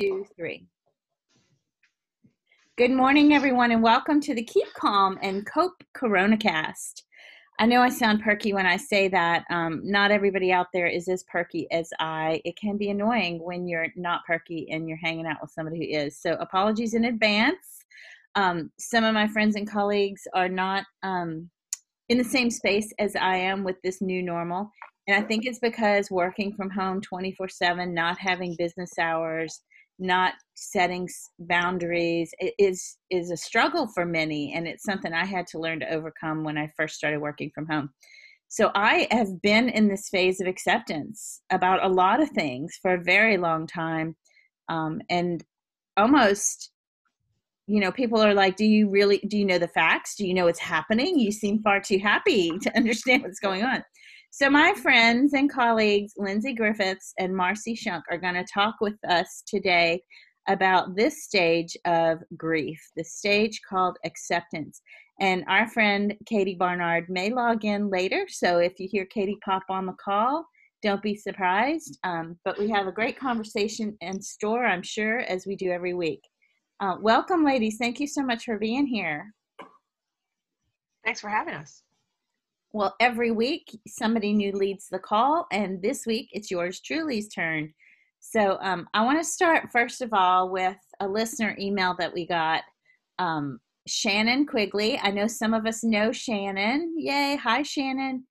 two, three. Good morning, everyone, and welcome to the Keep Calm and Cope Corona Cast. I know I sound perky when I say that. Um, not everybody out there is as perky as I. It can be annoying when you're not perky and you're hanging out with somebody who is. So, apologies in advance. Um, some of my friends and colleagues are not um, in the same space as I am with this new normal. And I think it's because working from home 24 7, not having business hours, not setting boundaries is is a struggle for many and it's something i had to learn to overcome when i first started working from home. So i have been in this phase of acceptance about a lot of things for a very long time um, and almost you know people are like do you really do you know the facts? Do you know what's happening? You seem far too happy to understand what's going on so, my friends and colleagues, Lindsay Griffiths and Marcy Shunk, are going to talk with us today about this stage of grief, the stage called acceptance. And our friend Katie Barnard may log in later. So, if you hear Katie pop on the call, don't be surprised. Um, but we have a great conversation in store, I'm sure, as we do every week. Uh, welcome, ladies. Thank you so much for being here. Thanks for having us. Well, every week somebody new leads the call, and this week it's yours truly's turn. So um, I want to start first of all with a listener email that we got. Um, Shannon Quigley. I know some of us know Shannon. Yay. Hi, Shannon.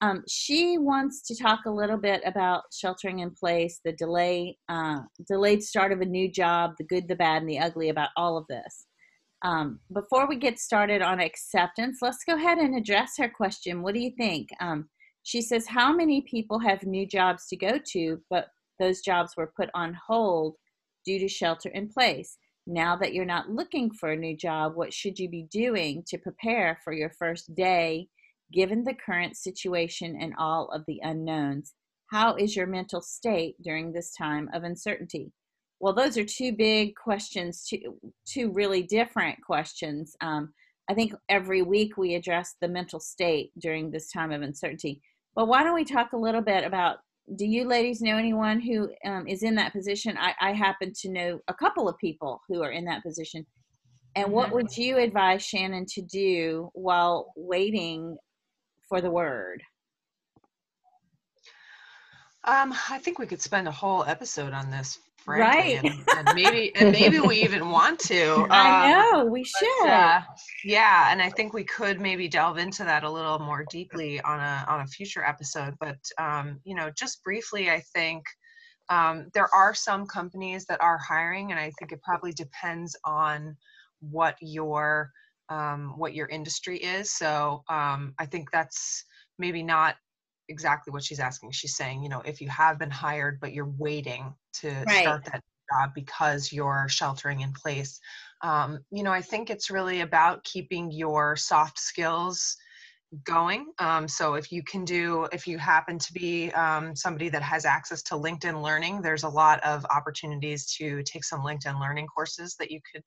Um, she wants to talk a little bit about sheltering in place, the delay, uh, delayed start of a new job, the good, the bad, and the ugly about all of this. Um, before we get started on acceptance, let's go ahead and address her question. What do you think? Um, she says, How many people have new jobs to go to, but those jobs were put on hold due to shelter in place? Now that you're not looking for a new job, what should you be doing to prepare for your first day given the current situation and all of the unknowns? How is your mental state during this time of uncertainty? Well, those are two big questions, two, two really different questions. Um, I think every week we address the mental state during this time of uncertainty. But why don't we talk a little bit about do you ladies know anyone who um, is in that position? I, I, happen to know a couple of people who are in that position. And what would you advise Shannon to do while waiting for the word? Um, I think we could spend a whole episode on this frankly, right. and, and, maybe and maybe we even want to i um, know we should. but, uh, yeah and i think we could maybe delve into that a little more deeply on a on a future episode but um, you know just briefly i think um, there are some companies that are hiring and i think it probably depends on what your um, what your industry is. So um, i think that's maybe not exactly what she's asking. She's saying, you know, if you have been hired but you're waiting to right. start that job because you're sheltering in place, um, you know, I think it's really about keeping your soft skills going. Um, so if you can do, if you happen to be um, somebody that has access to LinkedIn Learning, there's a lot of opportunities to take some LinkedIn Learning courses that you could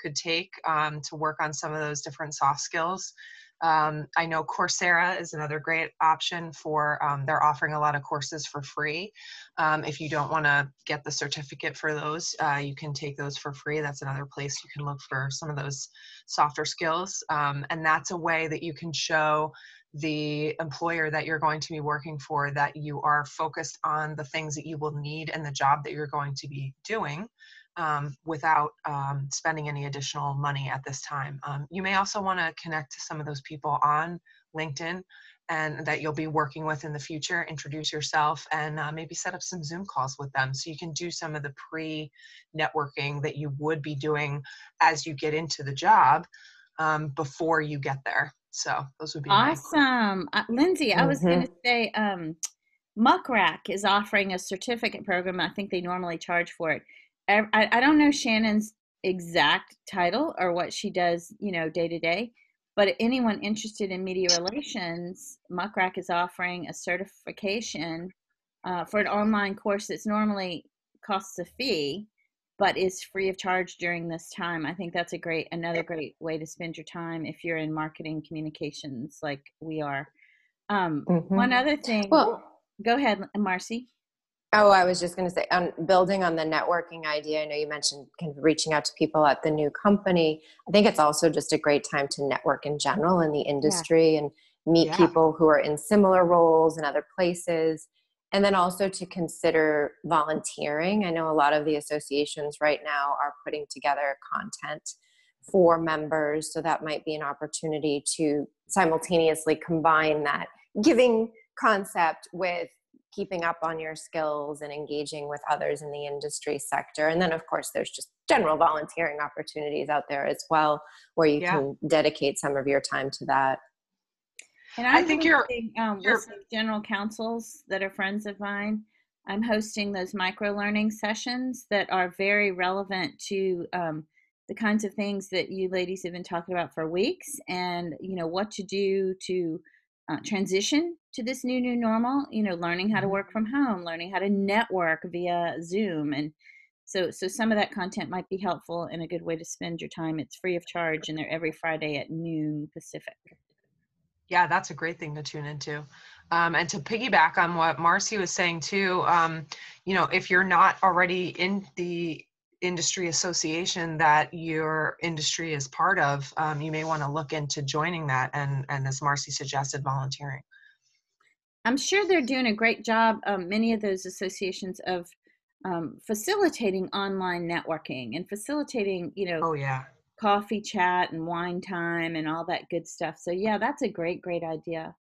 could take um, to work on some of those different soft skills. Um, I know Coursera is another great option for, um, they're offering a lot of courses for free. Um, if you don't want to get the certificate for those, uh, you can take those for free. That's another place you can look for some of those softer skills. Um, and that's a way that you can show the employer that you're going to be working for that you are focused on the things that you will need and the job that you're going to be doing um, without um, spending any additional money at this time. Um, you may also want to connect to some of those people on LinkedIn and that you'll be working with in the future. Introduce yourself and uh, maybe set up some Zoom calls with them so you can do some of the pre networking that you would be doing as you get into the job um, before you get there. So those would be awesome. Uh, Lindsay, I was mm-hmm. going to say, um, Muck Rack is offering a certificate program. I think they normally charge for it I, I don't know Shannon's exact title or what she does, you know, day to day, but anyone interested in media relations, Muck Rack is offering a certification uh, for an online course that's normally costs a fee, but is free of charge during this time. I think that's a great, another great way to spend your time if you're in marketing communications like we are. Um, mm-hmm. One other thing. Well, go ahead, Marcy. Oh, I was just going to say, on building on the networking idea, I know you mentioned kind of reaching out to people at the new company. I think it's also just a great time to network in general in the industry yeah. and meet yeah. people who are in similar roles in other places. And then also to consider volunteering. I know a lot of the associations right now are putting together content for members. So that might be an opportunity to simultaneously combine that giving concept with keeping up on your skills and engaging with others in the industry sector. And then, of course, there's just general volunteering opportunities out there as well, where you yeah. can dedicate some of your time to that. And I'm I think you're, um, you're with general counsels that are friends of mine. I'm hosting those micro learning sessions that are very relevant to um, the kinds of things that you ladies have been talking about for weeks, and you know what to do to uh, transition to this new new normal you know learning how to work mm-hmm. from home learning how to network via zoom and so so some of that content might be helpful and a good way to spend your time. It's free of charge and they're every friday at noon pacific. Yeah that's a great thing to tune into. Um, and to piggyback on what marcy was saying too um, you know if you're not already in the industry association that your industry is part of, um, you may want to look into joining that and, and as Marcy suggested, volunteering. I'm sure they're doing a great job, um, many of those associations, of um, facilitating online networking and facilitating, you know, oh yeah, coffee chat and wine time and all that good stuff. So yeah, that's a great, great idea.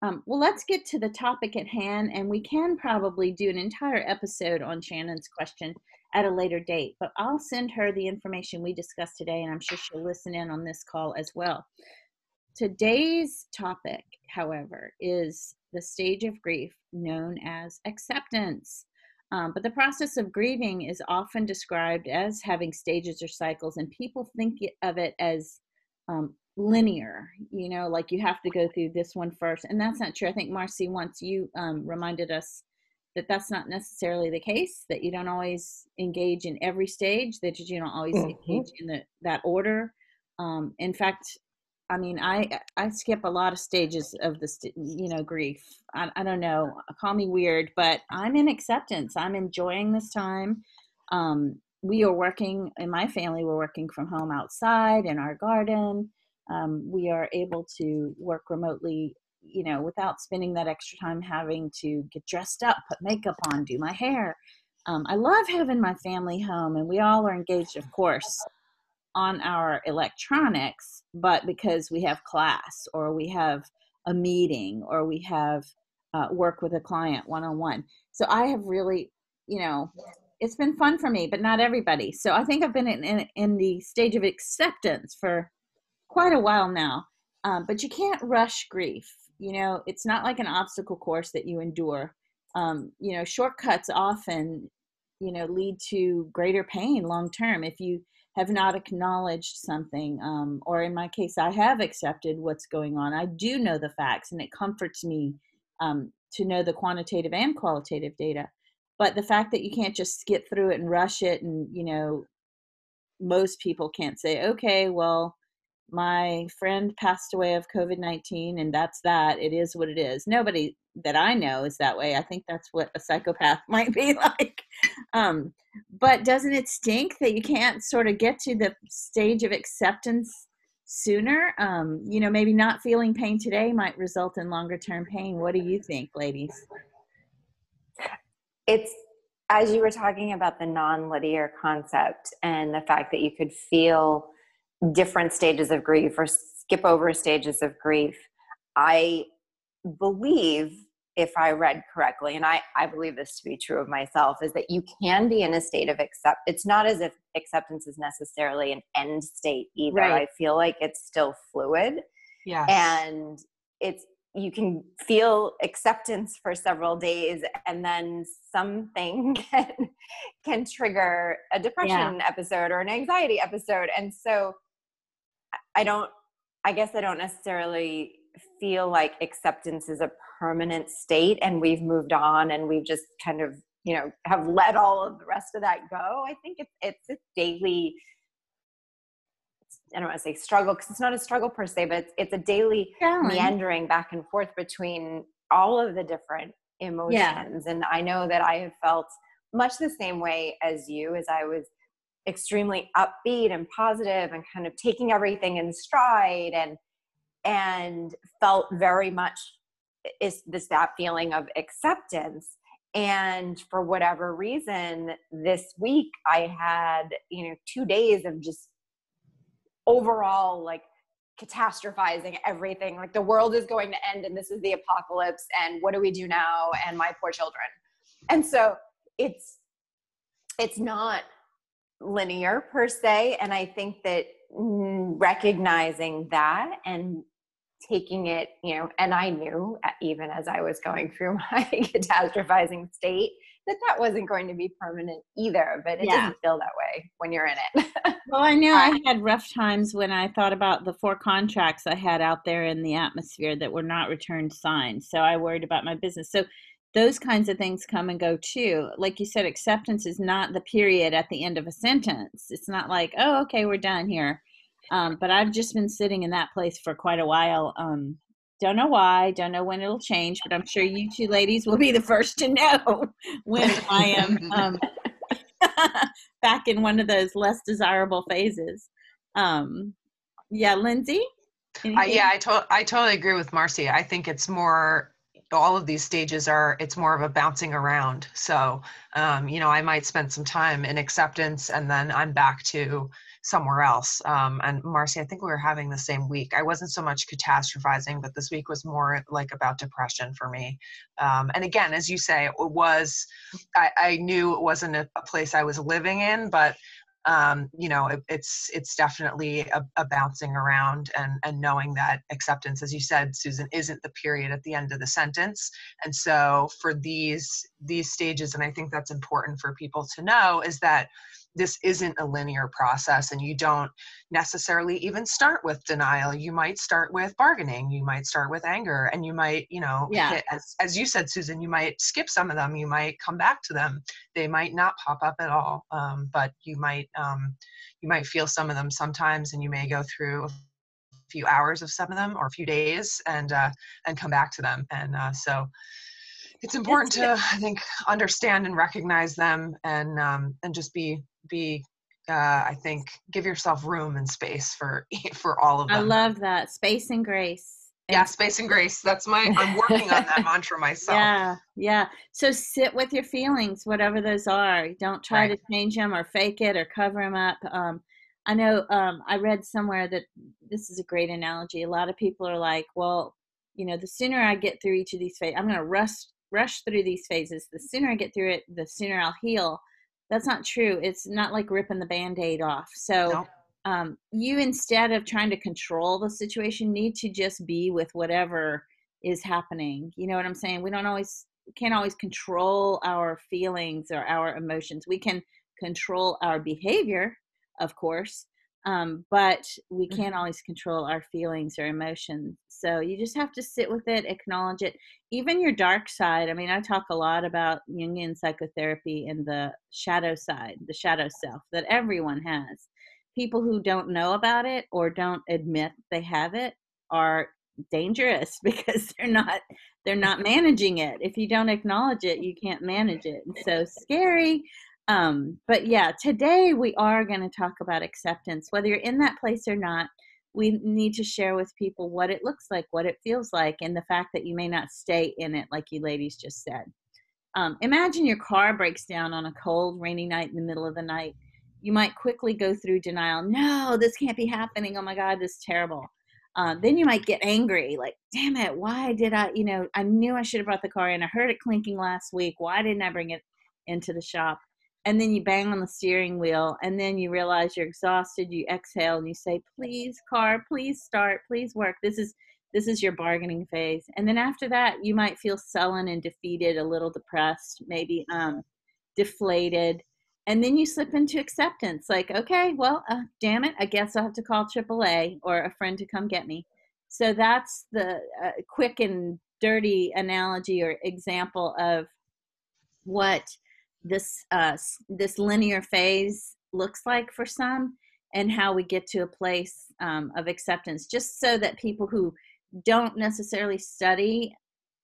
Um, well, let's get to the topic at hand, and we can probably do an entire episode on Shannon's question at a later date. But I'll send her the information we discussed today, and I'm sure she'll listen in on this call as well. Today's topic, however, is the stage of grief known as acceptance. Um, but the process of grieving is often described as having stages or cycles, and people think of it as um, linear, you know, like you have to go through this one first. And that's not true. I think Marcy, once you um, reminded us that that's not necessarily the case that you don't always engage in every stage that you don't always mm-hmm. engage in the, that order. Um, in fact i mean i i skip a lot of stages of the you know grief. I, I don't know call me weird but i'm in acceptance. I'm enjoying this time. Um, we are working in my family we're working from home outside in our garden. Um, we are able to work remotely you know, without spending that extra time having to get dressed up, put makeup on, do my hair. Um, I love having my family home, and we all are engaged, of course, on our electronics, but because we have class or we have a meeting or we have uh, work with a client one on one. So I have really, you know, it's been fun for me, but not everybody. So I think I've been in, in, in the stage of acceptance for quite a while now. Um, but you can't rush grief you know it's not like an obstacle course that you endure. Um, you know shortcuts often you know lead to greater pain long term if you have not acknowledged something um, or in my case i have accepted what's going on. I do know the facts and it comforts me um, to know the quantitative and qualitative data but the fact that you can't just skip through it and rush it and you know most people can't say okay well my friend passed away of COVID 19, and that's that. It is what it is. Nobody that I know is that way. I think that's what a psychopath might be like. Um, but doesn't it stink that you can't sort of get to the stage of acceptance sooner? Um, you know, maybe not feeling pain today might result in longer term pain. What do you think, ladies? It's as you were talking about the non-linear concept and the fact that you could feel different stages of grief or skip over stages of grief. I believe, if I read correctly, and I, I believe this to be true of myself, is that you can be in a state of accept. It's not as if acceptance is necessarily an end state either. Right. I feel like it's still fluid. Yeah. And it's you can feel acceptance for several days and then something can can trigger a depression yeah. episode or an anxiety episode and so I don't, I guess I don't necessarily feel like acceptance is a permanent state and we've moved on and we've just kind of, you know, have let all of the rest of that go. I think it's, it's a daily, I don't want to say struggle because it's not a struggle per se, but it's, it's a daily meandering back and forth between all of the different emotions. Yeah. And I know that I have felt much the same way as you, as I was extremely upbeat and positive and kind of taking everything in stride and and felt very much is this that feeling of acceptance. And for whatever reason this week i had you know two days of just overall like catastrophizing everything. Like the world is going to end and this is the apocalypse and what do we do now and my poor children. And so it's it's not linear per se and i think that recognizing that and taking it you know and i knew uh, even as i was going through my catastrophizing state that that wasn't going to be permanent either but it yeah. doesn't feel that way when you're in it. Well i know i had rough times when i thought about the four contracts i had out there in the atmosphere that were not returned signed so i worried about my business. So those kinds of things come and go too like you said acceptance is not the period at the end of a sentence it's not like oh okay we're done here um, but i've just been sitting in that place for quite a while um, don't know why, don't know when it'll change, but I'm sure you two ladies will be the first to know when I am um, back in one of those less desirable phases. Um, yeah, Lindsay? Uh, yeah, I, to- I totally agree with Marcy. I think it's more all of these stages are it's more of a bouncing around so um, you know i might spend some time in acceptance and then i'm back to somewhere else. Um, and Marcy, I think we were having the same week. I wasn't so much catastrophizing, but this week was more like about depression for me. Um, and again, as you say, it was, I, I knew it wasn't a, a, place I was living in, but um, you know, it, it's it's definitely a, a, bouncing around and and knowing that acceptance, as you said, Susan, isn't the period at the end of the sentence. And so for these these stages, and I think that's important for people to know, is that this isn't a linear process and you don't necessarily even start with denial. You might start with bargaining you might start with anger and you might you know yeah. Hit, as, as you said susan you might skip some of them you might come back to them. They might not pop up at all um, but you might um, you might feel some of them sometimes and you may go through a few hours of some of them or a few days and uh, and come back to them. And uh, so it's important to i think understand and recognize them and um, and just be be uh, I think give yourself room and space for for all of them. I love that space and grace. Yeah, space and grace. That's my. I'm working on that mantra myself. Yeah, yeah. So sit with your feelings, whatever those are. Don't try right. to change them or fake it or cover them up. Um, I know. Um, I read somewhere that this is a great analogy. A lot of people are like, well, you know, the sooner I get through each of these phases, I'm going to rush rush through these phases. The sooner I get through it, the sooner I'll heal that's not true it's not like ripping the band-aid off so no. um, you instead of trying to control the situation need to just be with whatever is happening you know what i'm saying we don't always can't always control our feelings or our emotions we can control our behavior of course um, but we can't mm-hmm. always control our feelings or emotions so you just have to sit with it acknowledge it. Even your dark side i mean i talk a lot about jungian psychotherapy and the shadow side the shadow self that everyone has. People who don't know about it or don't admit they have it are dangerous because they're not they're not managing it. If you don't acknowledge it you can't manage it and so scary um, but yeah, today we are going to talk about acceptance. Whether you're in that place or not, we need to share with people what it looks like, what it feels like, and the fact that you may not stay in it, like you ladies just said. Um, imagine your car breaks down on a cold, rainy night in the middle of the night. You might quickly go through denial. No, this can't be happening. Oh my God, this is terrible. Uh, then you might get angry, like, damn it, why did I, you know, I knew I should have brought the car in. I heard it clinking last week. Why didn't I bring it into the shop? And then you bang on the steering wheel and then you realize you're exhausted you exhale and you say please car please start please work. This is this is your bargaining phase. And then after that you might feel sullen and defeated a little depressed maybe um deflated. And then you slip into acceptance like okay well uh, damn it i guess i'll have to call aaa or a friend to come get me. So that's the uh, quick and dirty analogy or example of what this uh, this linear phase looks like for some and how we get to a place um, of acceptance just so that people who don't necessarily study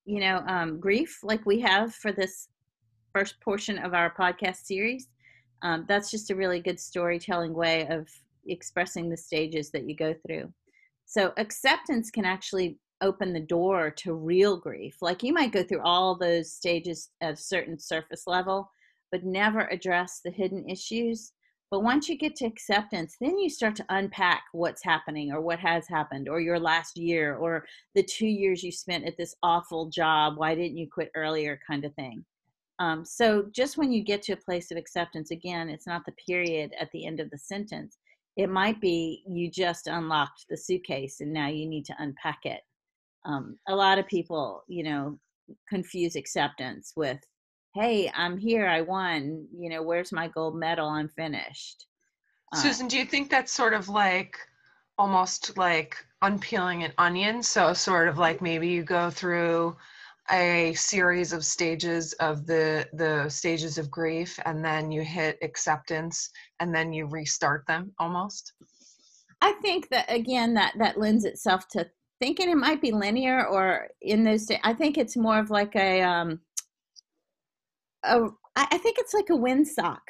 you know, um, grief like we have for this first portion of our podcast series. Um, that's just a really good storytelling way of expressing the stages that you go through. So acceptance can actually open the door to real grief. Like you might go through all those stages at a certain surface level, but never address the hidden issues. But once you get to acceptance, then you start to unpack what's happening or what has happened or your last year or the two years you spent at this awful job. Why didn't you quit earlier? kind of thing. Um, so just when you get to a place of acceptance, again, it's not the period at the end of the sentence. It might be you just unlocked the suitcase and now you need to unpack it. Um, a lot of people, you know, confuse acceptance with, hey, I'm here, I won, you know, where's my gold medal? I'm finished. Uh, Susan, do you think that's sort of like almost like unpeeling an onion? So, sort of like maybe you go through a series of stages of the the stages of grief and then you hit acceptance and then you restart them almost i think that again that that lends itself to thinking it might be linear or in those i think it's more of like a um a, I think it's like a windsock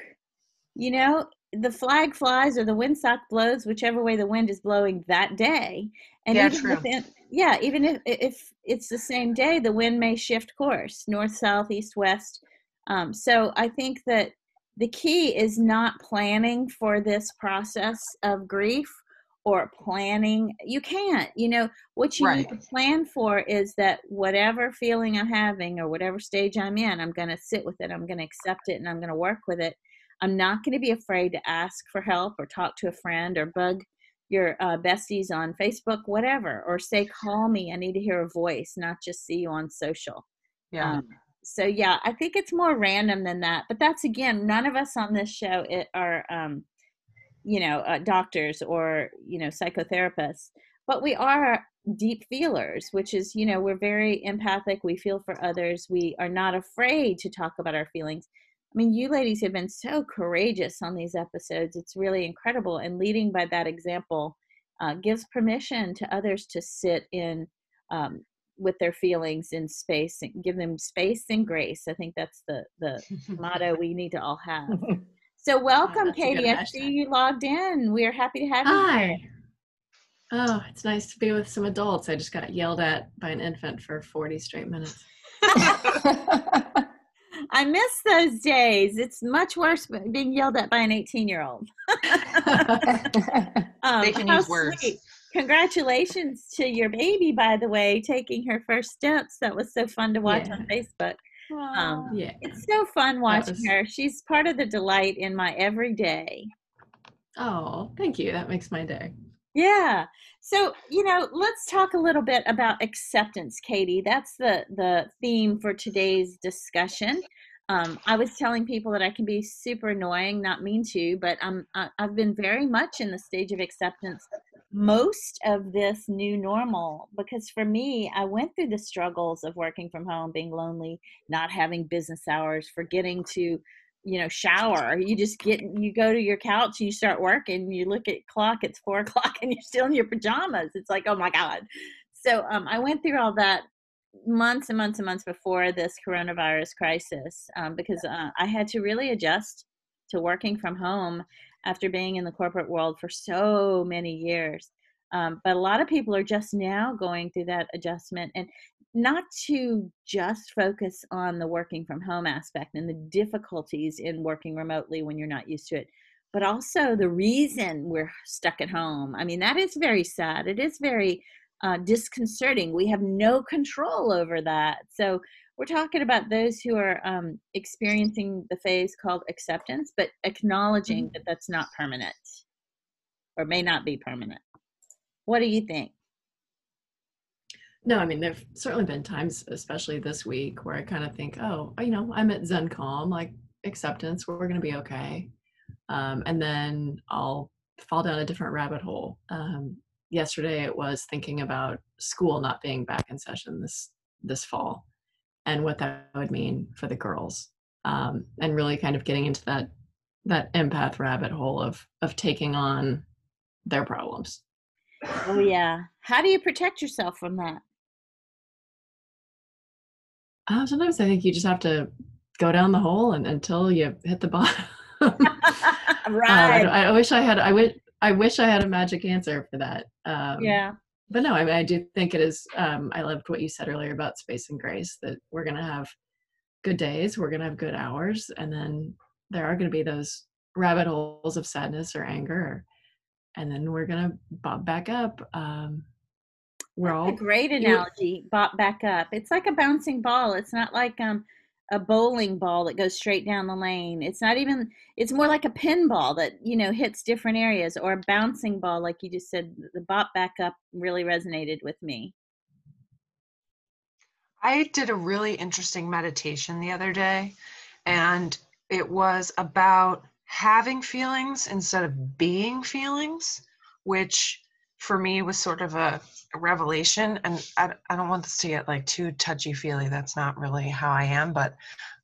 you know? The flag flies or the windsock blows whichever way the wind is blowing that day. And yeah, even true. Within, yeah even if if it's the same day the wind may shift course north south east west. Um, so i think that the key is not planning for this process of grief or planning you can't you know what you right. need to plan for is that whatever feeling i'm having or whatever stage i'm in i'm going to sit with it i'm going to accept it and i'm going to work with it I'm not going to be afraid to ask for help or talk to a friend or bug your uh, besties on Facebook, whatever, or say, call me. I need to hear a voice, not just see you on social. Yeah. Um, so, yeah, I think it's more random than that. But that's again, none of us on this show it, are, um, you know, uh, doctors or, you know, psychotherapists, but we are deep feelers, which is, you know, we're very empathic. We feel for others. We are not afraid to talk about our feelings I mean, you ladies have been so courageous on these episodes. It's really incredible. And leading by that example uh, gives permission to others to sit in um, with their feelings in space and give them space and grace. I think that's the, the motto we need to all have. So, welcome, oh, Katie. I see you logged in. We are happy to have you. Hi. Oh, it's nice to be with some adults. I just got yelled at by an infant for 40 straight minutes. I miss those days. It's much worse being yelled at by an 18 year old. um, they can use words. Sweet. Congratulations to your baby, by the way, taking her first steps. That was so fun to watch yeah. on Facebook. Um, yeah. It's so fun watching was... her. She's part of the delight in my everyday. Oh, thank you. That makes my day. Yeah. So, you know, let's talk a little bit about acceptance, Katie. That's the the theme for today's discussion. Um, I was telling people that I can be super annoying, not mean to, but I'm I, I've been very much in the stage of acceptance most of this new normal because for me, I went through the struggles of working from home, being lonely, not having business hours, forgetting to you know shower. You just get you go to your couch and you start working you look at clock it's four o'clock and you're still in your pajamas. It's like oh my god. So um, i went through all that months and months and months before this coronavirus crisis um, because uh, i had to really adjust to working from home after being in the corporate world for so many years um, but a lot of people are just now going through that adjustment and not to just focus on the working from home aspect and the difficulties in working remotely when you're not used to it, but also the reason we're stuck at home. I mean, that is very sad. It is very uh, disconcerting. We have no control over that. So, we're talking about those who are um, experiencing the phase called acceptance, but acknowledging mm-hmm. that that's not permanent or may not be permanent. What do you think? No, I mean, there've certainly been times, especially this week, where I kind of think, oh, you know, I'm at Zen Calm, like acceptance, we're going to be okay. Um, and then I'll fall down a different rabbit hole. Um, yesterday, it was thinking about school not being back in session this this fall, and what that would mean for the girls, um, and really kind of getting into that that empath rabbit hole of of taking on their problems. Oh yeah. How do you protect yourself from that? Uh, sometimes I think you just have to go down the hole and until you hit the bottom. right. Um, I, I, wish I had. I wish. I wish I had a magic answer for that. Um, yeah. But no, I mean, I do think it is. Um, I loved what you said earlier about space and grace. That we're gonna have good days, we're gonna have good hours, and then there are gonna be those rabbit holes of sadness or anger, or, and then we're gonna bob back up. Um, we're That's all a great analogy. Bob back up. It's like a bouncing ball. It's not like um a bowling ball that goes straight down the lane. It's not even it's more like a pinball that, you know, hits different areas or a bouncing ball like you just said the bop back up really resonated with me. I did a really interesting meditation the other day and it was about having feelings instead of being feelings, which for me was sort of a, a revelation and I, I, don't want this to get like too touchy feely that's not really how i am but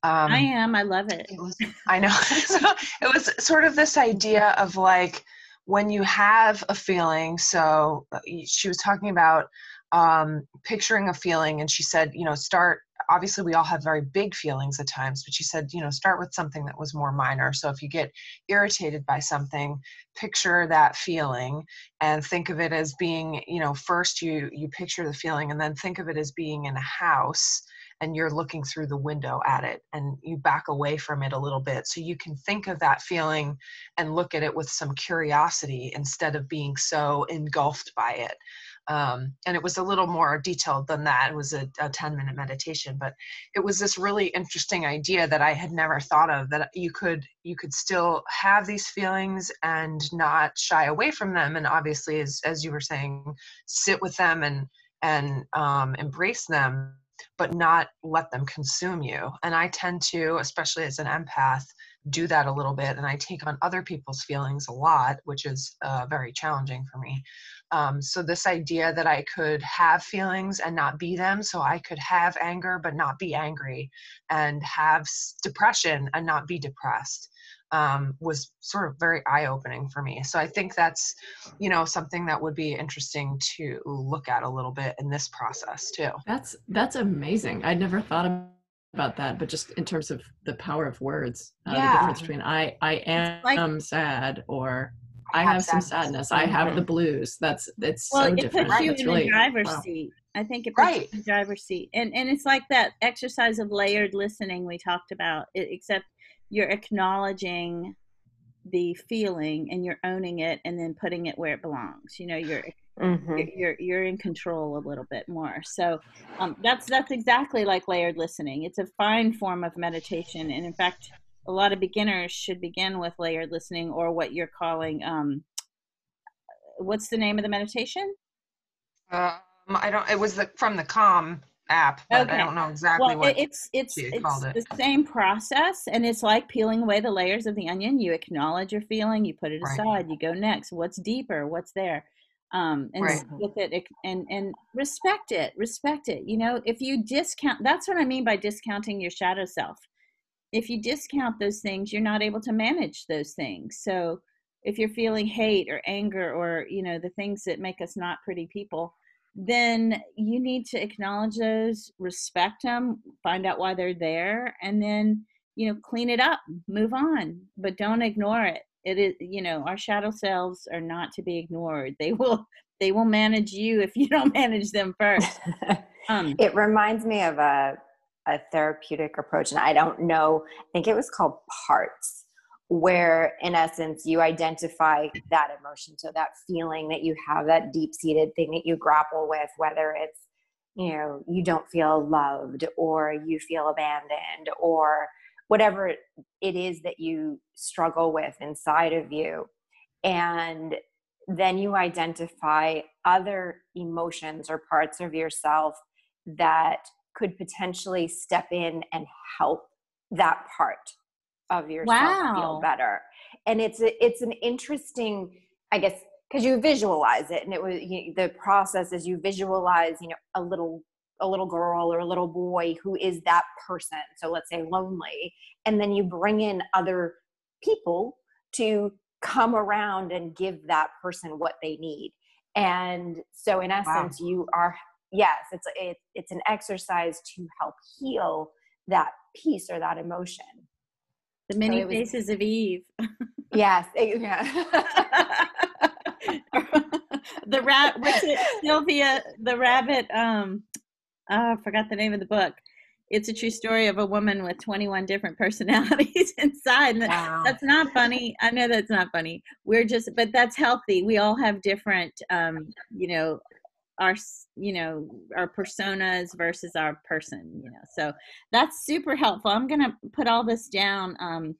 um, i am i love it, it was, i know so it was sort of this idea of like when you have a feeling so uh, she was talking about um, picturing a feeling and she said you know start obviously we all have very big feelings at times but she said you know start with something that was more minor. So if you get irritated by something picture that feeling and think of it as being you know first you you picture the feeling and then think of it as being in a house and you're looking through the window at it and you back away from it a little bit. So you can think of that feeling and look at it with some curiosity instead of being so engulfed by it um, and it was a little more detailed than that. It was a, a 10 minute meditation but it was this really interesting idea that i had never thought of that you could you could still have these feelings and not shy away from them and obviously as, as you were saying sit with them and and um, embrace them but not let them consume you. And i tend to especially as an empath do that a little bit and i take on other people's feelings a lot which is uh, very challenging for me um, so this idea that I could have feelings and not be them, so I could have anger but not be angry, and have depression and not be depressed, um, was sort of very eye-opening for me. So I think that's, you know, something that would be interesting to look at a little bit in this process too. That's that's amazing. I'd never thought about that, but just in terms of the power of words, uh, yeah. the difference between I I am like, sad or I have, have some sadness. I have the blues. That's it's well, so it different. puts you in really, the driver's wow. seat. I think it puts right. you in the driver's seat, and and it's like that exercise of layered listening we talked about. Except you're acknowledging the feeling and you're owning it, and then putting it where it belongs. You know, you're mm-hmm. you're, you're in control a little bit more. So um, that's that's exactly like layered listening. It's a fine form of meditation, and in fact a lot of beginners should begin with layered listening or what you're calling um, what's the name of the meditation um, i don't it was the, from the calm app but okay. i don't know exactly well, what it's it's it's it. the same process and it's like peeling away the layers of the onion you acknowledge your feeling you put it right. aside you go next what's deeper what's there um, and right. with it and and respect it respect it you know if you discount that's what i mean by discounting your shadow self if you discount those things you're not able to manage those things. So if you're feeling hate or anger or you know the things that make us not pretty people then you need to acknowledge those respect them find out why they're there and then you know clean it up move on but don't ignore it. It is you know our shadow selves are not to be ignored. They will they will manage you if you don't manage them first. Um, it reminds me of a a therapeutic approach and i don't know i think it was called parts where in essence you identify that emotion so that feeling that you have that deep seated thing that you grapple with whether it's you know you don't feel loved or you feel abandoned or whatever it is that you struggle with inside of you. And then you identify other emotions or parts of yourself that could potentially step in and help that part of yourself wow. feel better and it's a, it's an interesting i guess because you visualize it and it was you the process is you visualize you know a little a little girl or a little boy who is that person so let's say lonely and then you bring in other people to come around and give that person what they need and so in essence wow. you are yes it's it, it's an exercise to help heal that piece or that emotion the many so faces of eve yes it, yeah the rat what's it sylvia the rabbit um oh, i forgot the name of the book it's a true story of a woman with 21 different personalities inside. Wow. That's not funny. I know that's not funny. We're just, but that's healthy. We all have different, um, you know, our, you know, our personas versus our person, you know. So that's super helpful. I'm going to put all this down. Um,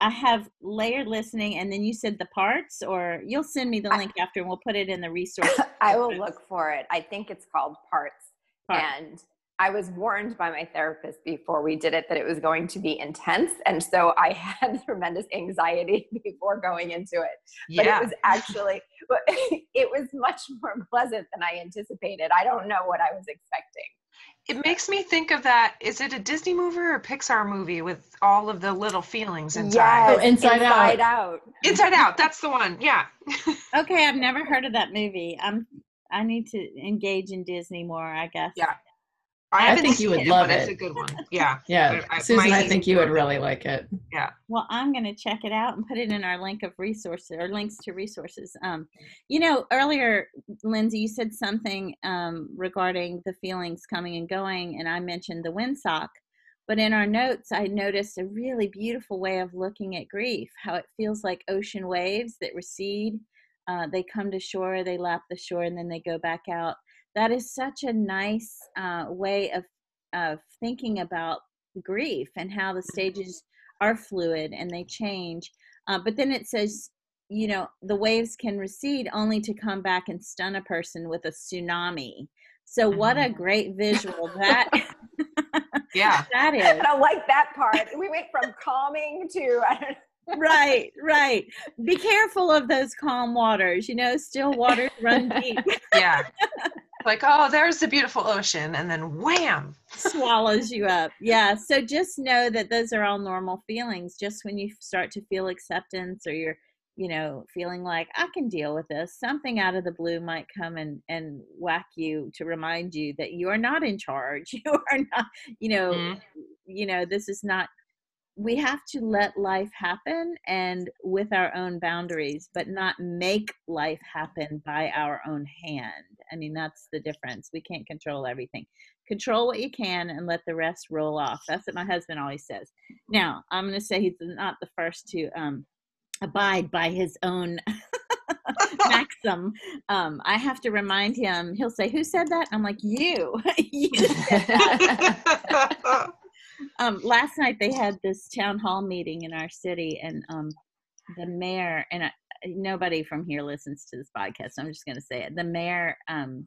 I have layered listening, and then you said the parts, or you'll send me the link I, after, and we'll put it in the resource. I will look for it. I think it's called parts. parts. and I was warned by my therapist before we did it that it was going to be intense. And so I had tremendous anxiety before going into it. But yeah. it was actually, it was much more pleasant than I anticipated. I don't know what I was expecting. It makes me think of that. Is it a Disney movie or a Pixar movie with all of the little feelings inside? Yes, oh, inside, inside out. out. Inside Out. That's the one. Yeah. okay, I've never heard of that movie. I'm. I need to engage in Disney more. I guess. Yeah. I, I think you would it, love it. It's a good one. Yeah. Yeah. I, Susan, I think you would really like it. Yeah. Well, I'm going to check it out and put it in our link of resources or links to resources. Um, you know, earlier, Lindsay, you said something um, regarding the feelings coming and going, and I mentioned the windsock. But in our notes, I noticed a really beautiful way of looking at grief, how it feels like ocean waves that recede. Uh, they come to shore, they lap the shore, and then they go back out that is such a nice uh, way of of thinking about grief and how the stages are fluid and they change. Uh, but then it says, you know, the waves can recede only to come back and stun a person with a tsunami. So what a mm-hmm. great visual that yeah that is. I like that part. We went from calming to right, right. Be careful of those calm waters. You know, still waters run deep. Yeah like, oh, there's the beautiful ocean, and then wham, swallows you up. Yeah. So just know that those are all normal feelings. Just when you start to feel acceptance or you're, you know, feeling like I can deal with this, something out of the blue might come and and whack you to remind you that you are not in charge. You are not, you know, mm-hmm. you know, this is not we have to let life happen and with our own boundaries, but not make life happen by our own hand. I mean, that's the difference. We can't control everything. Control what you can and let the rest roll off. That's what my husband always says. Now, I'm going to say he's not the first to um, abide by his own maxim. Um, I have to remind him. He'll say, "Who said that?" I'm like, "You." you um, last night they had this town hall meeting in our city, and um, the mayor and nobody from here listens to this podcast. So I'm just going to say it. The mayor um,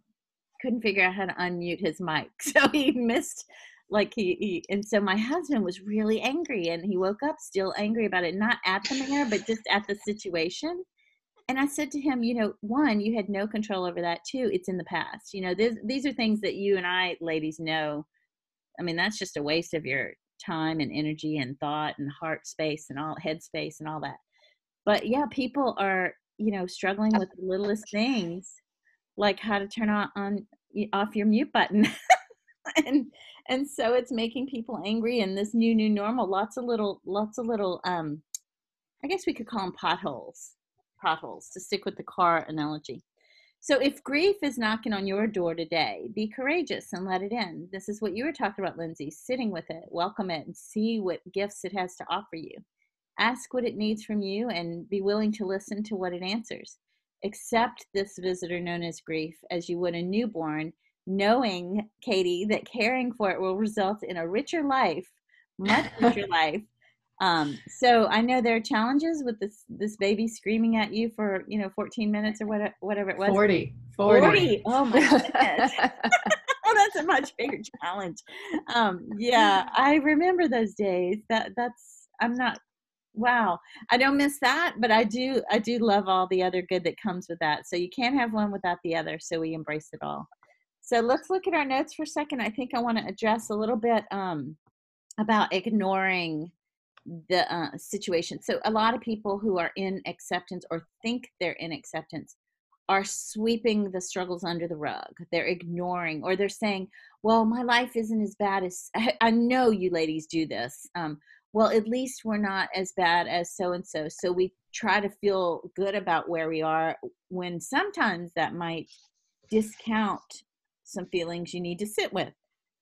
couldn't figure out how to unmute his mic, so he missed. Like he, he, and so my husband was really angry, and he woke up still angry about it, not at the mayor, but just at the situation. And I said to him, you know, one, you had no control over that. Two, it's in the past. You know, this, these are things that you and I, ladies, know I mean, that's just a waste of your time and energy and thought and heart space and all head space and all that. But yeah, people are, you know, struggling with the littlest things like how to turn on, on off your mute button. and and so it's making people angry and this new new normal lots of little lots of little um i guess we could call them potholes potholes to stick with the car analogy so if grief is knocking on your door today, be courageous and let it in. This is what you were talking about, Lindsay, sitting with it, welcome it, and see what gifts it has to offer you. Ask what it needs from you and be willing to listen to what it answers. Accept this visitor known as grief as you would a newborn, knowing, Katie, that caring for it will result in a richer life, much richer life um, so I know there are challenges with this this baby screaming at you for you know 14 minutes or whatever whatever it was. 40. 40. 40. Oh my goodness. oh, that's a much bigger challenge. Um, yeah, I remember those days. That that's I'm not wow. I don't miss that, but I do I do love all the other good that comes with that. So you can't have one without the other. So we embrace it all. So let's look at our notes for a second. I think I want to address a little bit um, about ignoring the uh, situation. So a lot of people who are in acceptance or think they're in acceptance are sweeping the struggles under the rug. They're ignoring, or they're saying, "Well, my life isn't as bad as I know you ladies do this." Um, well, at least we're not as bad as so and so. So we try to feel good about where we are when sometimes that might discount some feelings you need to sit with.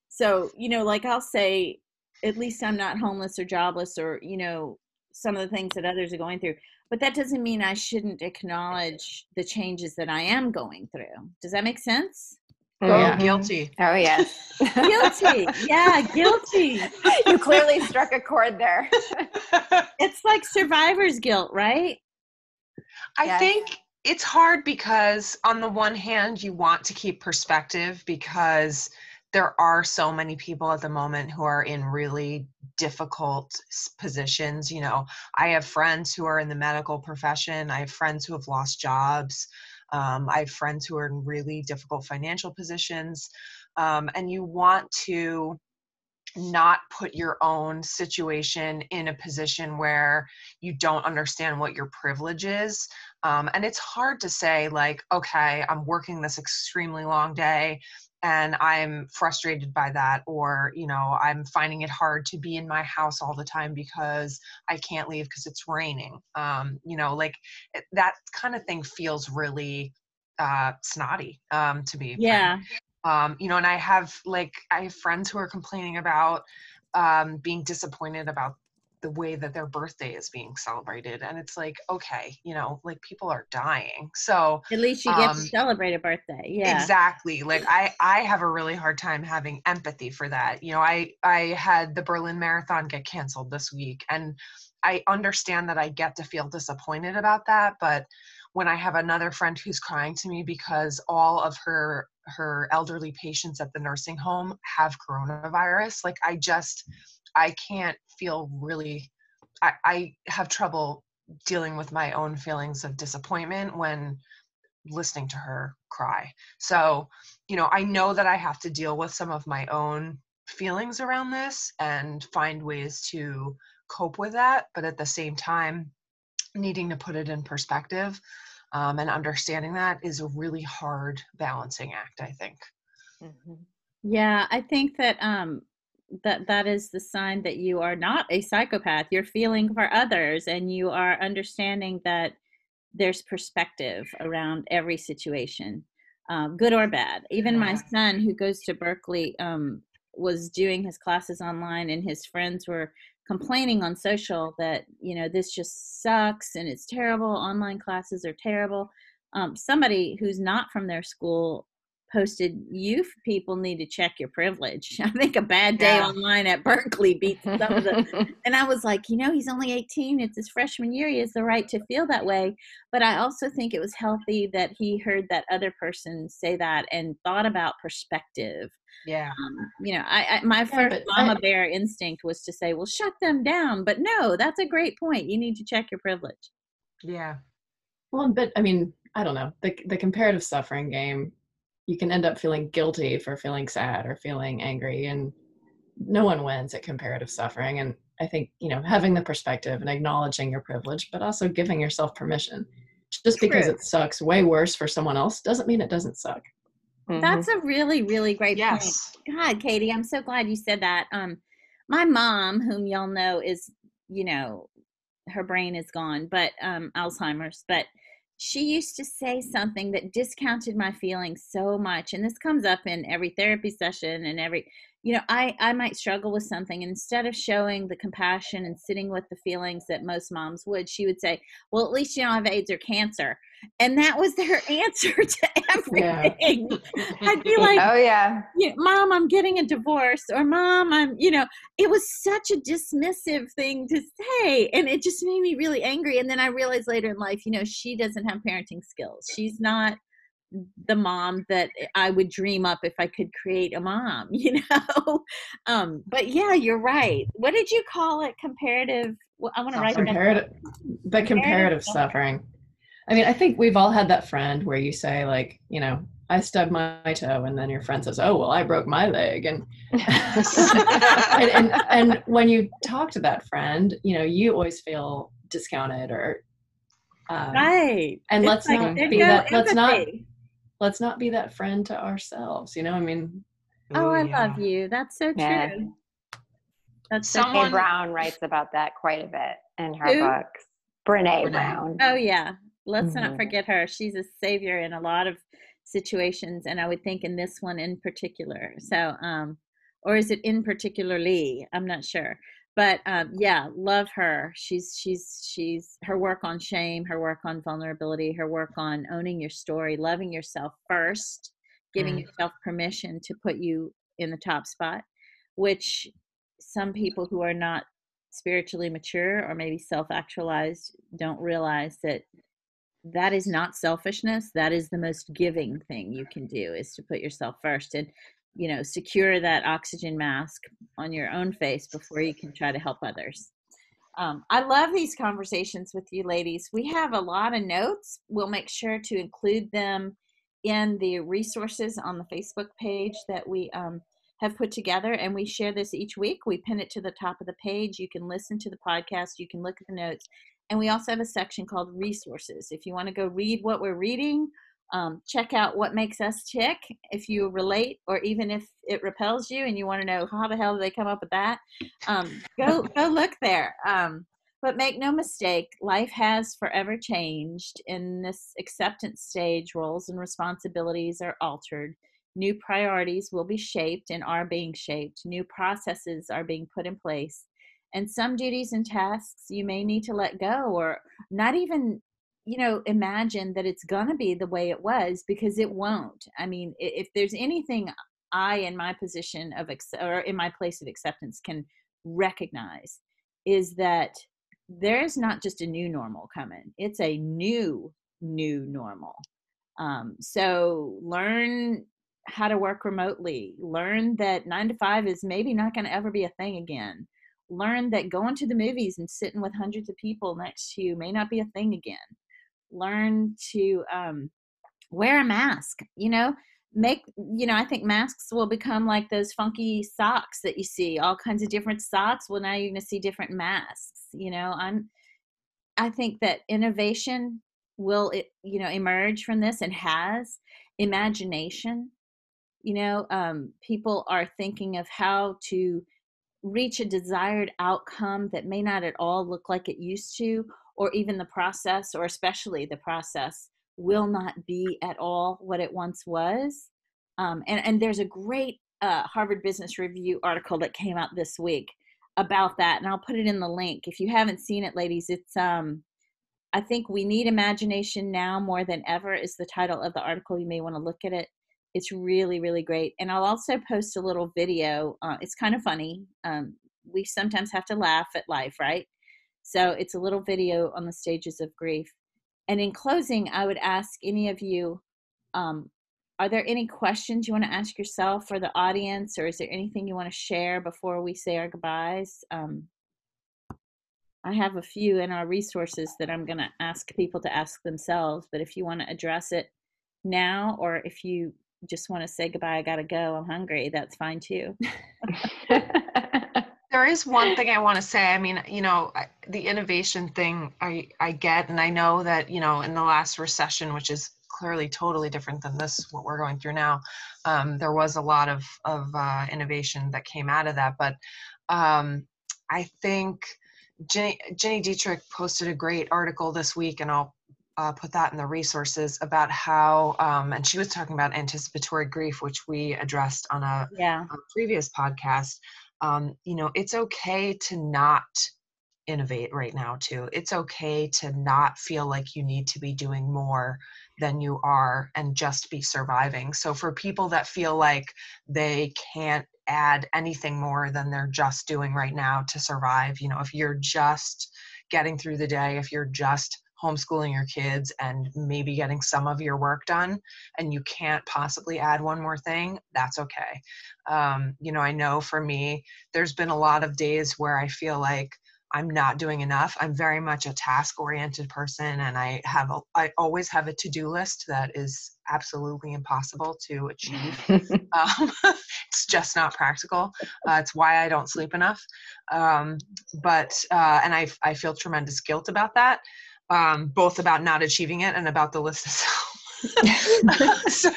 So, you know, like I'll say, at least I'm not homeless or jobless or, you know, some of the things that others are going through. But that doesn't mean I shouldn't acknowledge the changes that I am going through. Does that make sense? Oh, yeah. guilty. Oh, yes. guilty. Yeah, guilty. you clearly struck a chord there. it's like survivor's guilt, right? I yes. think it's hard because, on the one hand, you want to keep perspective because there are so many people at the moment who are in really difficult positions. You know, I have friends who are in the medical profession, I have friends who have lost jobs. Um, I have friends who are in really difficult financial positions, um, and you want to not put your own situation in a position where you don't understand what your privilege is. Um, and it's hard to say, like, okay, I'm working this extremely long day and i'm frustrated by that or you know i'm finding it hard to be in my house all the time because i can't leave because it's raining um, you know like that kind of thing feels really uh, snotty um, to me yeah. um, you know and i have like i have friends who are complaining about um, being disappointed about the way that their birthday is being celebrated and it's like okay you know like people are dying. So at least you get um, to celebrate a birthday yeah. exactly like i i have a really hard time having empathy for that you know i i had the berlin marathon get canceled this week and i understand that i get to feel disappointed about that but when i have another friend who's crying to me because all of her her elderly patients at the nursing home have coronavirus like i just I can't feel really, I, I have trouble dealing with my own feelings of disappointment when listening to her cry. So, you know, I know that I have to deal with some of my own feelings around this and find ways to cope with that. But at the same time, needing to put it in perspective um, and understanding that is a really hard balancing act, I think. Mm-hmm. Yeah, I think that um, that that is the sign that you are not a psychopath you're feeling for others and you are understanding that there's perspective around every situation um, good or bad. Even my son who goes to berkeley um, was doing his classes online and his friends were complaining on social that you know this just sucks and it's terrible online classes are terrible. Um, somebody who's not from their school posted you people need to check your privilege. I think a bad day yeah. online at berkeley beats some of the and i was like you know he's only 18 it's his freshman year he has the right to feel that way. But i also think it was healthy that he heard that other person say that and thought about perspective. Yeah. Um, you know i, I my yeah, first mama I, bear instinct was to say well shut them down. But no that's a great point you need to check your privilege. Yeah. Well but i mean i don't know the, the comparative suffering game you can end up feeling guilty for feeling sad or feeling angry and no one wins at comparative suffering. And i think you know having the perspective and acknowledging your privilege but also giving yourself permission. Just because it sucks way worse for someone else doesn't mean it doesn't suck. Mm-hmm. that's a really really great yes. point god katie i'm so glad you said that. Um my mom whom y'all know is you know her brain is gone but um alzheimer's but she used to say something that discounted my feelings so much and this comes up in every therapy session and every you know i i might struggle with something and instead of showing the compassion and sitting with the feelings that most moms would she would say well at least you don't have aids or cancer. And that was their answer to everything. Yeah. i'd be like oh yeah. Mom i'm getting a divorce or mom i'm you know it was such a dismissive thing to say and it just made me really angry and then i realized later in life you know she doesn't have parenting skills. She's not the mom that I would dream up if I could create a mom, you know. um, but yeah, you're right. What did you call it? Comparative. Well, I want to write comparative. But comparative suffering. I mean, I think we've all had that friend where you say, like, you know, I stubbed my toe, and then your friend says, "Oh, well, I broke my leg," and and, and and when you talk to that friend, you know, you always feel discounted or Um, right. And it's let's like, not be that. Let's not. Let's not be that friend to ourselves. You know, I mean. Oh, I yeah. love you. That's so yeah. true. That's Someone, Brown writes about that quite a bit in her Who? books. Brene, Brene Brown. Oh yeah, let's mm-hmm. not forget her. She's a savior in a lot of situations, and I would think in this one in particular. So, um, or is it in particularly? I'm not sure, but um, yeah, love her. She's she's she's her work on shame, her work on vulnerability, her work on owning your story, loving yourself first, giving mm. yourself permission to put you in the top spot, which some people who are not spiritually mature or maybe self actualized don't realize that that is not selfishness that is the most giving thing you can do is to put yourself first and you know secure that oxygen mask on your own face before you can try to help others. Um, i love these conversations with you ladies. We have a lot of notes. We'll make sure to include them in the resources on the facebook page that we um, have put together and we share this each week. We pin it to the top of the page. You can listen to the podcast. You can look at the notes. And we also have a section called resources. If you want to go read what we're reading um, check out what makes us tick if you relate or even if it repels you and you want to know how the hell did they come up with that um, go go look there um, but make no mistake life has forever changed in this acceptance stage roles and responsibilities are altered New priorities will be shaped and are being shaped. New processes are being put in place. And some duties and tasks you may need to let go or not even, you know, imagine that it's going to be the way it was because it won't. I mean, if there's anything I, in my position of, or in my place of acceptance, can recognize is that there is not just a new normal coming, it's a new, new normal. Um, so learn how to work remotely, learn that nine to five is maybe not going to ever be a thing again. Learn that going to the movies and sitting with hundreds of people next to you may not be a thing again. Learn to um, wear a mask, you know, make, you know, I think masks will become like those funky socks that you see, all kinds of different socks. Well, now you're going to see different masks, you know, I'm, I think that innovation will, you know, emerge from this and has imagination you know? Um, people are thinking of how to reach a desired outcome that may not at all look like it used to or even the process or especially the process will not be at all what it once was um, and, and there's a great uh, harvard business review article that came out this week about that and i'll put it in the link. If you haven't seen it ladies it's um i think we need imagination now more than ever is the title of the article. You may want to look at it. It's really really great and i'll also post a little video uh, it's kind of funny um, we sometimes have to laugh at life right so it's a little video on the stages of grief and in closing i would ask any of you um, are there any questions you want to ask yourself or the audience or is there anything you want to share before we say our goodbyes um, i have a few in our resources that i'm going to ask people to ask themselves but if you want to address it now or if you just want to say goodbye, I got to go, I'm hungry, that's fine too. there is one thing I want to say. I mean, you know, the innovation thing I, I get, and I know that, you know, in the last recession, which is clearly totally different than this, what we're going through now, um, there was a lot of, of uh, innovation that came out of that. But um, I think Jenny, Jenny Dietrich posted a great article this week, and I'll uh, put that in the resources about how, um, and she was talking about anticipatory grief, which we addressed on a, yeah. a previous podcast. Um, you know, it's okay to not innovate right now, too. It's okay to not feel like you need to be doing more than you are and just be surviving. So, for people that feel like they can't add anything more than they're just doing right now to survive, you know, if you're just getting through the day, if you're just homeschooling your kids and maybe getting some of your work done and you can't possibly add one more thing that's okay um, you know i know for me there's been a lot of days where i feel like i'm not doing enough. I'm very much a task oriented person and i have a i always have a to-do list that is absolutely impossible to achieve. Um, it's just not practical. Uh, it's why i don't sleep enough. Um, but uh, and I, I feel tremendous guilt about that um, both about not achieving it and about the list itself. so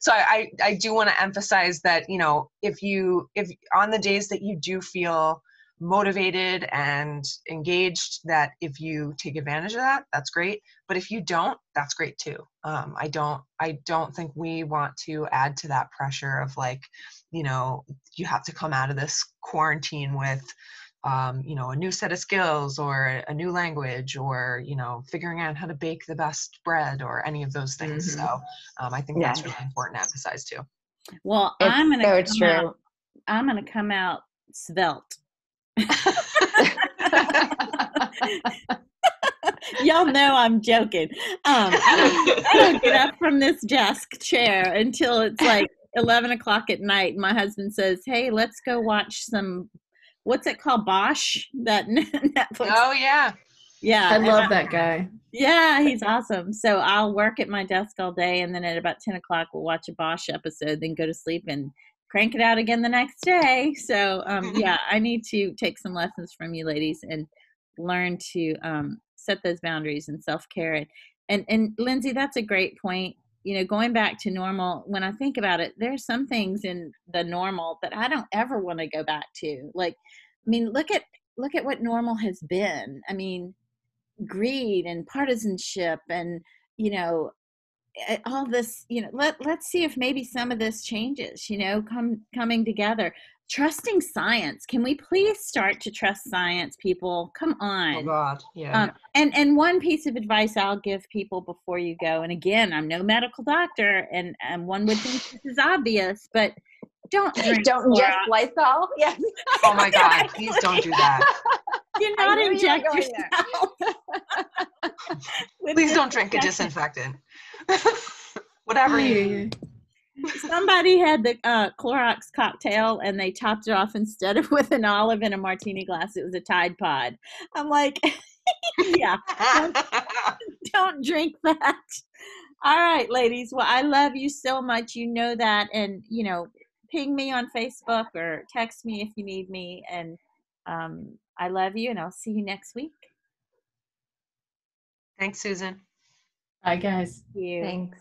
so I, I do want to emphasize that you know if you if on the days that you do feel motivated and engaged that if you take advantage of that that's great but if you don't that's great too um, i don't i don't think we want to add to that pressure of like you know you have to come out of this quarantine with um, you know a new set of skills or a new language or you know figuring out how to bake the best bread or any of those things mm-hmm. so um, i think yeah. that's really important to emphasize too well it's i'm gonna so true. Out, i'm gonna come out svelte Y'all know I'm joking. Um, I, don't, I don't get up from this desk chair until it's like 11 o'clock at night. My husband says, Hey, let's go watch some, what's it called? Bosch? That Netflix. Oh, yeah. Yeah. I love that guy. Yeah, he's awesome. So I'll work at my desk all day and then at about 10 o'clock, we'll watch a Bosch episode, then go to sleep and crank it out again the next day. So um, yeah, I need to take some lessons from you ladies and learn to um, set those boundaries and self care. And, and and Lindsay, that's a great point. You know, going back to normal. When I think about it, there's some things in the normal that I don't ever want to go back to. Like, I mean, look at look at what normal has been. I mean, greed and partisanship and you know all this you know let let's see if maybe some of this changes you know come coming together trusting science can we please start to trust science people come oh, on oh god yeah um, and and one piece of advice i'll give people before you go and again i'm no medical doctor and and one would think this is obvious but don't drink don't inject Lysol. Yes. Oh my God! Please don't do that. Do not inject yourself. Please don't drink a disinfectant. Whatever you. Somebody had the uh, Clorox cocktail and they topped it off instead of with an olive in a martini glass. It was a Tide Pod. I'm like, yeah, don't, don't drink that. All right, ladies. Well, I love you so much. You know that. And, you know, ping me on Facebook or text me if you need me. And um, I love you, and I'll see you next week. Thanks, Susan. Bye, guys. Thank you. Thanks.